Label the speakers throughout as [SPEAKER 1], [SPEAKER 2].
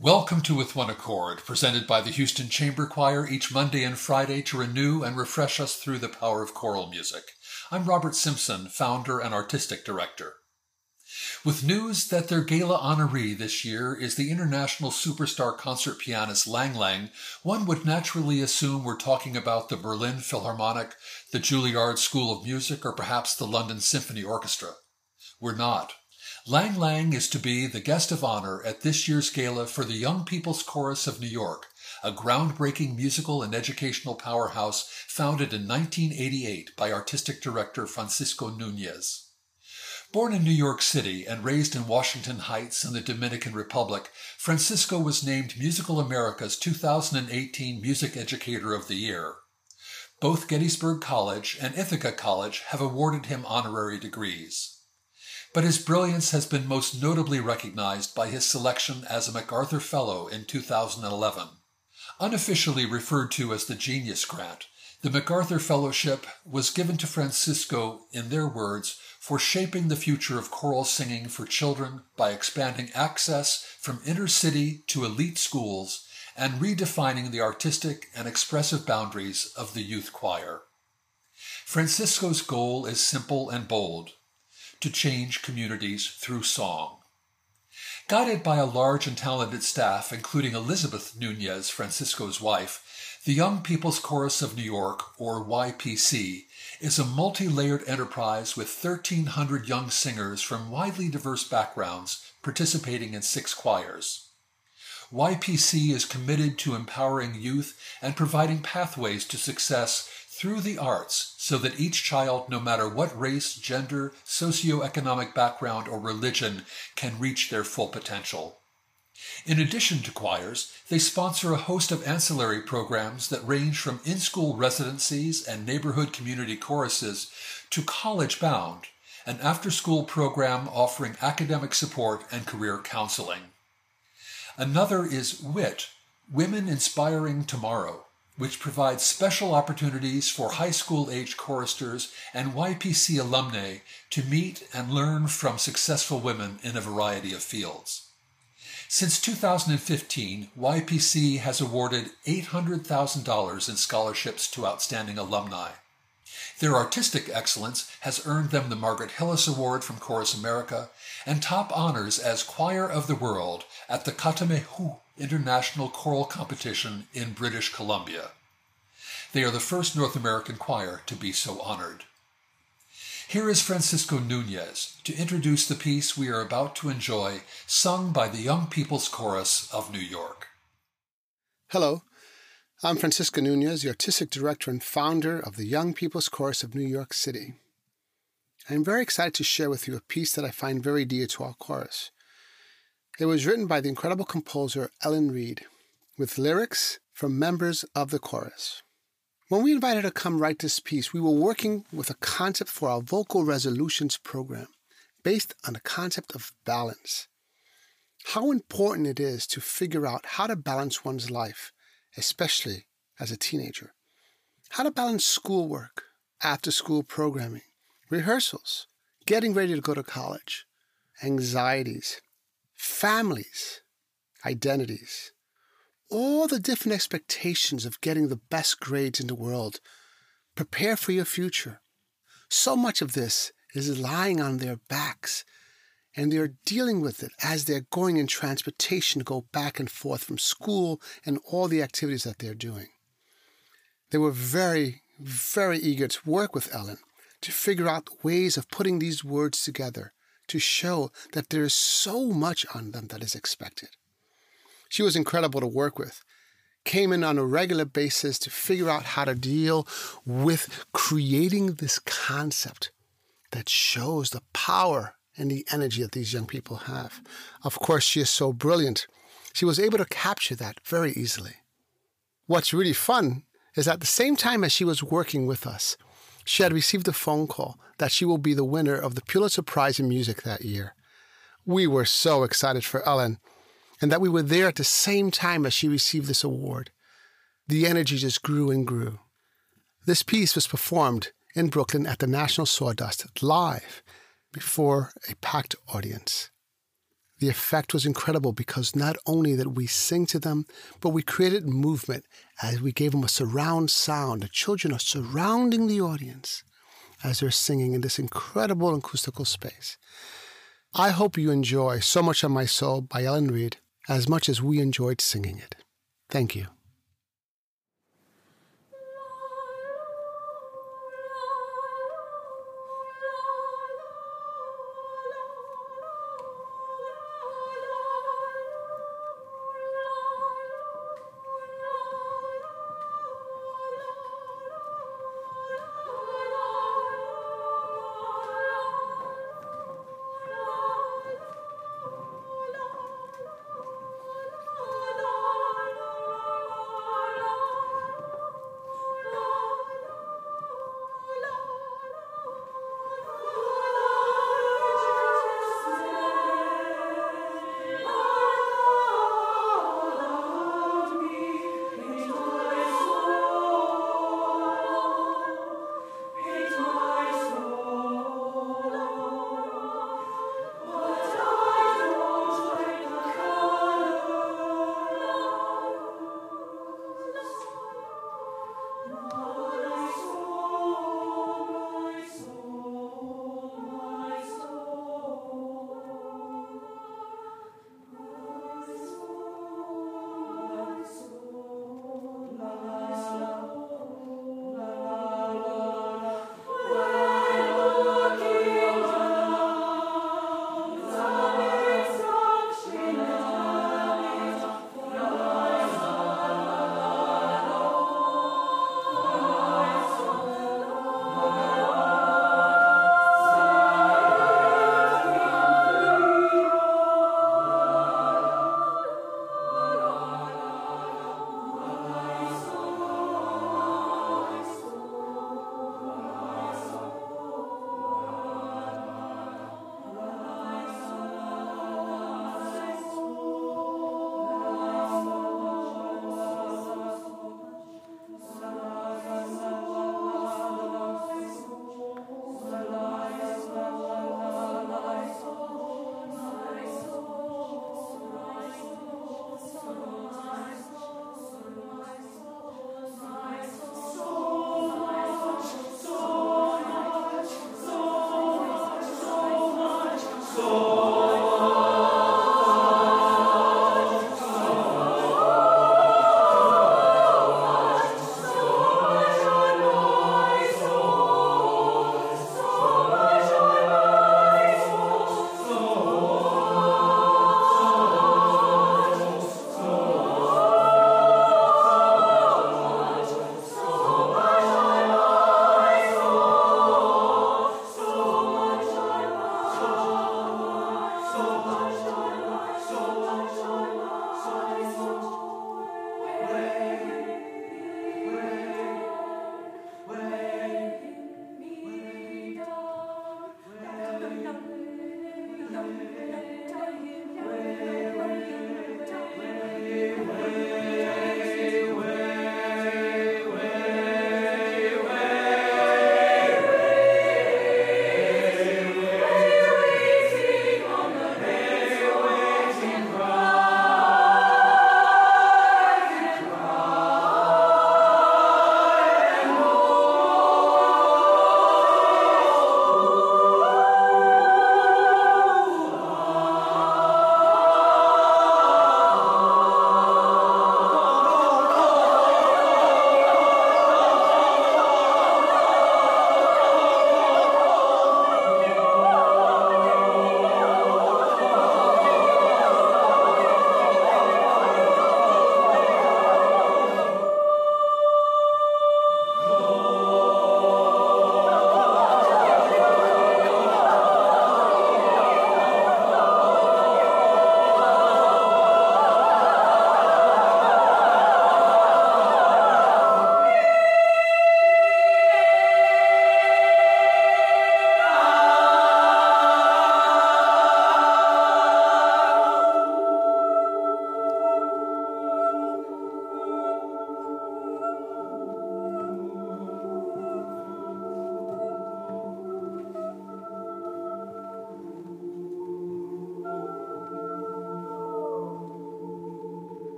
[SPEAKER 1] Welcome to With One Accord, presented by the Houston Chamber Choir each Monday and Friday to renew and refresh us through the power of choral music. I'm Robert Simpson, founder and artistic director. With news that their gala honoree this year is the international superstar concert pianist Lang Lang, one would naturally assume we're talking about the Berlin Philharmonic, the Juilliard School of Music, or perhaps the London Symphony Orchestra. We're not. Lang Lang is to be the guest of honor at this year's gala for the Young People's Chorus of New York, a groundbreaking musical and educational powerhouse founded in 1988 by artistic director Francisco Nunez. Born in New York City and raised in Washington Heights in the Dominican Republic, Francisco was named Musical America's 2018 Music Educator of the Year. Both Gettysburg College and Ithaca College have awarded him honorary degrees but his brilliance has been most notably recognized by his selection as a MacArthur Fellow in 2011. Unofficially referred to as the Genius Grant, the MacArthur Fellowship was given to Francisco, in their words, for shaping the future of choral singing for children by expanding access from inner city to elite schools and redefining the artistic and expressive boundaries of the youth choir. Francisco's goal is simple and bold to change communities through song. Guided by a large and talented staff, including Elizabeth Nunez, Francisco's wife, the Young People's Chorus of New York, or YPC, is a multi layered enterprise with 1,300 young singers from widely diverse backgrounds participating in six choirs. YPC is committed to empowering youth and providing pathways to success through the arts so that each child, no matter what race, gender, socioeconomic background, or religion, can reach their full potential. In addition to choirs, they sponsor a host of ancillary programs that range from in school residencies and neighborhood community choruses to College Bound, an after school program offering academic support and career counseling. Another is WIT, Women Inspiring Tomorrow, which provides special opportunities for high school age choristers and YPC alumni to meet and learn from successful women in a variety of fields. Since 2015, YPC has awarded $800,000 in scholarships to outstanding alumni. Their artistic excellence has earned them the Margaret Hillis Award from Chorus America and top honors as Choir of the World at the Kathaumixw International Choral Competition in British Columbia. They are the first North American choir to be so honored. Here is Francisco Nunez to introduce the piece we are about to enjoy, sung by the Young People's Chorus of New York.
[SPEAKER 2] Hello, I'm Francisco Nunez, the artistic director and founder of the Young People's Chorus of New York City. I am very excited to share with you a piece that I find very dear to our chorus. It was written by the incredible composer Ellen Reid, with lyrics from members of the chorus. When we invited her to come write this piece, we were working with a concept for our vocal resolutions program based on the concept of balance. How important it is to figure out how to balance one's life, especially as a teenager. How to balance schoolwork, after school programming, rehearsals, getting ready to go to college, anxieties, families, identities, all the different expectations of getting the best grades in the world. Prepare for your future. So much of this is lying on their backs, and they're dealing with it as they're going in transportation to go back and forth from school and all the activities that they're doing. They were very, very eager to work with Ellen to figure out ways of putting these words together to show that there is so much on them that is expected. She was incredible to work with. Came in on a regular basis to figure out how to deal with creating this concept that shows the power and the energy that these young people have. Of course, she is so brilliant. She was able to capture that very easily. What's really fun is at the same time as she was working with us, she had received a phone call that she will be the winner of the Pulitzer Prize in Music that year. We were so excited for Ellen and that we were there at the same time as she received this award. The energy just grew and grew. This piece was performed in Brooklyn at the National Sawdust live before a packed audience. The effect was incredible because not only did we sing to them, but we created movement as we gave them a surround sound. The children are surrounding the audience as they're singing in this incredible acoustical space. I hope you enjoy So Much of My Soul by Ellen Reid as much as we enjoyed singing it. Thank you.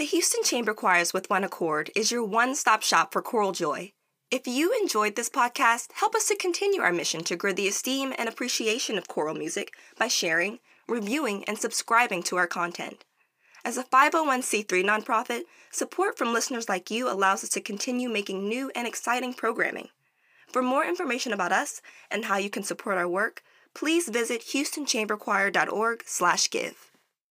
[SPEAKER 3] The Houston Chamber Choirs with One Accord is your one stop shop for choral joy. If you enjoyed this podcast, help us to continue our mission to grow the esteem and appreciation of choral music by sharing, reviewing, and subscribing to our content. As a 501c3 nonprofit, support from listeners like you allows us to continue making new and exciting programming. For more information about us and how you can support our work, please visit houstonchamberchoir.org/give.